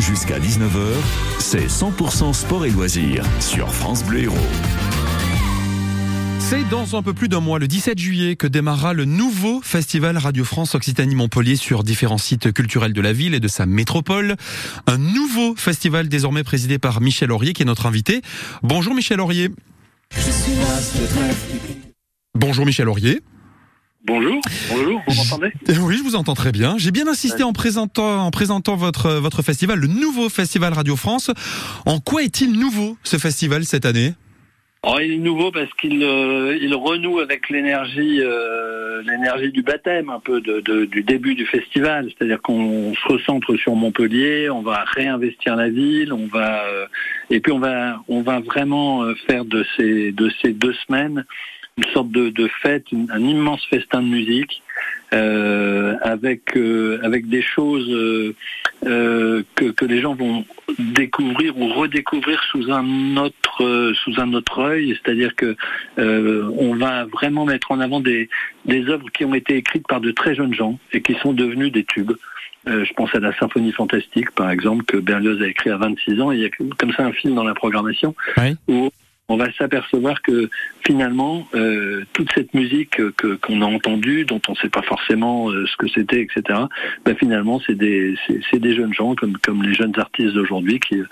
Jusqu'à 19h, c'est 100% sport et loisirs sur France Bleu Héros. C'est dans un peu plus d'un mois, le 17 juillet, que démarrera le nouveau festival Radio France Occitanie-Montpellier sur différents sites culturels de la ville et de sa métropole. Un nouveau festival désormais présidé par Michel Aurier, qui est notre invité. Bonjour Michel Aurier. Bonjour Michel Aurier. Bonjour, bonjour, vous m'entendez? Oui, je vous entends très bien. J'ai bien insisté en présentant, en présentant votre, votre festival, le nouveau festival Radio France. En quoi est-il nouveau ce festival cette année? Oh, il est nouveau parce qu'il euh, il renoue avec l'énergie euh, l'énergie du baptême un peu de, de, du début du festival, c'est-à-dire qu'on se recentre sur Montpellier, on va réinvestir la ville, on va euh, et puis on va on va vraiment faire de ces de ces deux semaines une sorte de, de fête, une- un immense festin de musique euh, avec euh, avec des choses euh, euh, que, que les gens vont découvrir ou redécouvrir sous un autre euh, sous un autre œil, c'est-à-dire que euh, on va vraiment mettre en avant des des œuvres qui ont été écrites par de très jeunes gens et qui sont devenues des tubes. Euh, je pense à la symphonie fantastique, par exemple, que Berlioz a écrit à 26 ans. Il y a comme ça un film dans la programmation Oui. où on va s'apercevoir que finalement, euh, toute cette musique que qu'on a entendue, dont on ne sait pas forcément euh, ce que c'était, etc. bah, finalement, c'est des c'est c'est des jeunes gens comme comme les jeunes artistes d'aujourd'hui qui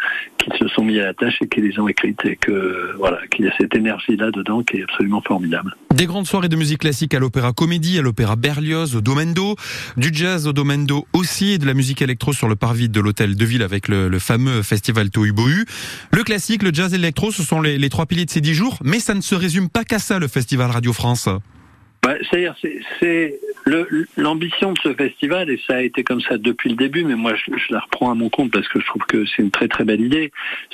qui se sont mis à la tâche et qui les ont écrites et que voilà qu'il y a cette énergie là dedans qui est absolument formidable. Des grandes soirées de musique classique à l'Opéra Comédie, à l'Opéra Berlioz, au Domendo, du jazz au Domendo aussi, et de la musique électro sur le parvis de l'hôtel de ville avec le, fameux festival Tohubohu. Le classique, le jazz et l'électro, ce sont les, les trois piliers de ces dix jours, mais ça ne se résume pas qu'à ça, le festival Radio France. Bah, C'est-à-dire, c'est- l'ambition de ce festival, et ça a été comme ça depuis le début, mais moi je, je la reprends à mon compte parce que je trouve que c'est une très très belle idée,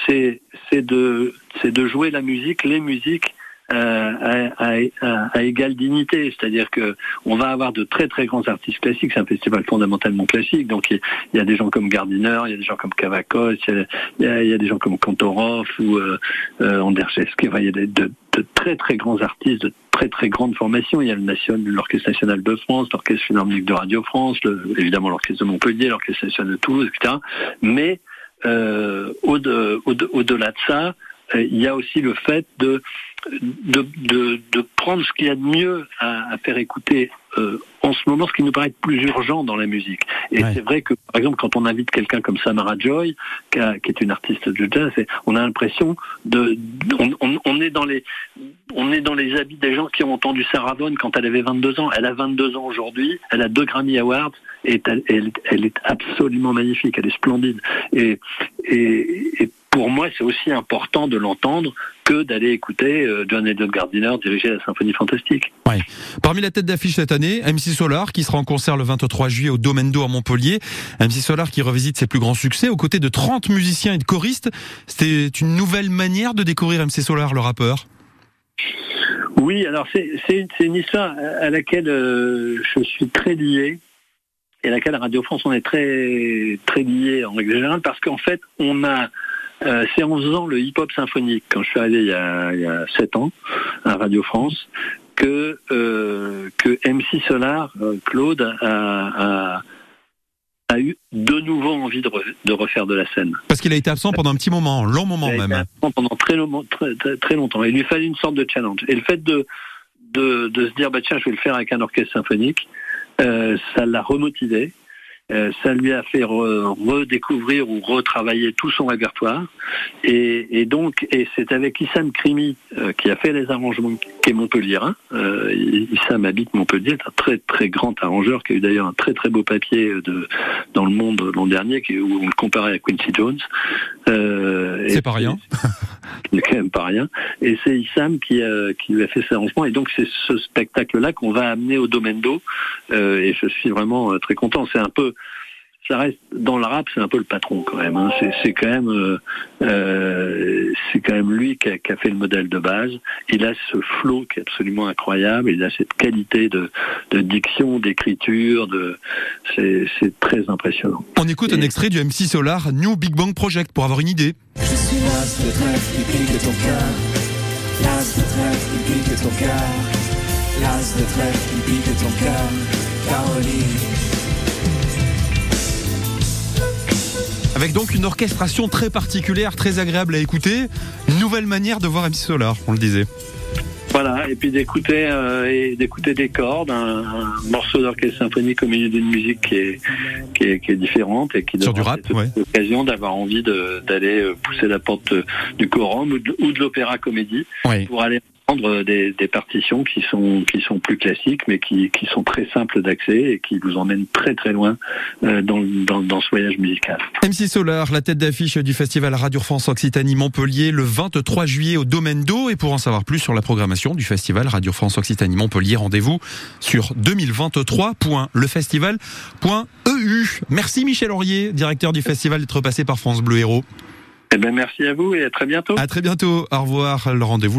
c'est de, c'est de jouer la musique, les musiques, euh, à, à, à- égale dignité, c'est-à-dire que on va avoir de très très grands artistes classiques. C'est un festival fondamentalement classique, donc il y a des gens comme Gardiner, il y a des gens comme Kavakos, il y y a- des gens comme Kantorov ou euh, euh. Enfin, il y a de, de très très grands artistes, de très très grande formation. Il y a l'Orchestre national de France, l'Orchestre philharmonique de Radio France, le- évidemment l'Orchestre de Montpellier, l'Orchestre national de Toulouse, etc. Mais euh, au-de- au-de- au-delà de ça, il y a aussi le fait de de, de, de prendre ce qu'il y a de mieux à, à faire écouter euh, en ce moment, ce qui nous paraît plus urgent dans la musique. Et Ouais. c'est vrai que, par exemple, quand on invite quelqu'un comme Samara Joy, qui, a- qui est une artiste de jazz, on a l'impression de, on, on- on est dans les, on est dans les habits des gens qui ont entendu Sarah Vaughan quand elle avait 22 ans. Elle a 22 ans aujourd'hui. Elle a deux Grammy Awards et elle, elle, elle est absolument magnifique. Elle est splendide. Et, et, et pour moi, c'est aussi important de l'entendre que d'aller écouter euh, John Elliott Gardiner diriger la symphonie fantastique. Parmi la tête d'affiche cette année, MC Solar qui sera en concert le 23 juillet au Domendo à Montpellier. MC Solar qui revisite ses plus grands succès aux côtés de 30 musiciens et de choristes. C'était une nouvelle manière de découvrir MC Solar, le rappeur? Oui, alors c'est une histoire à à laquelle euh, je suis très lié et à laquelle Radio France on est très très lié en règle générale parce qu'en fait on a euh, c'est en faisant le hip-hop symphonique quand je suis arrivé il y a, il y a 7 ans à Radio France que euh, que MC Solar euh, Claude a, a a eu de nouveau envie de, re- de refaire de la scène. Parce qu'il a été absent pendant un petit moment, long moment Il a été même. absent pendant très, long- très, très, très longtemps. Il lui fallait une sorte de challenge. Et le fait de, de, de se dire, bah, tiens, je vais le faire avec un orchestre symphonique, euh, ça l'a remotivé. Euh, ça lui a fait re- redécouvrir ou retravailler tout son répertoire. Et, et donc, et c'est avec Issam Krimi euh, qui a fait les arrangements, qui est Montpellierin. Euh, Issam habite Montpellier, c'est un très très grand arrangeur qui a eu d'ailleurs un très très beau papier de, dans le monde l'an dernier, qui, où on le comparait à Quincy Jones. Euh, C'est pas rien. n'est quand même pas rien. Et c'est Issam qui, a- qui lui a fait ces arrangements. Et donc c'est ce spectacle-là qu'on va amener au Domendo. Euh, et je suis vraiment euh, très content. C'est un peu, ça reste dans le rap, c'est un peu le patron quand même. hein. C'est, quand même, euh, euh, c'est quand même lui qui a, qui a fait le modèle de base. Il a ce flow qui est absolument incroyable. Il a cette qualité de, de diction, d'écriture. De, c'est, très impressionnant. On écoute un extrait du MC Solar New Big Bang Project pour avoir une idée. Je suis l'as de trèfle qui pique ton cœur. L'as Avec donc une orchestration très particulière, très agréable à écouter. Une nouvelle manière de voir MC Solar, on le disait. Voilà, et puis d'écouter euh, et d'écouter des cordes, un, un morceau d'orchestre symphonique au milieu d'une musique qui est, qui est, qui est différente et qui donne du rap, cette ouais. occasion d'avoir envie d'aller euh, pousser la porte du quorum ou de, l'opéra comédie pour aller prendre des, des partitions qui sont qui sont plus classiques mais qui, qui sont très simples d'accès et qui vous emmènent très très loin euh, dans, dans, dans ce voyage musical. MC Solar, la tête d'affiche du festival Radio France Occitanie Montpellier le 23 juillet au Domaine d'eau. Et pour en savoir plus sur la programmation du festival Radio France Occitanie Montpellier, rendez-vous sur 2023.lefestival.eu. Merci Michel Aurier, directeur du festival, d'être passé par France Bleu Héros. Eh ben merci à vous et à très bientôt. À très bientôt. Au revoir. Le rendez-vous le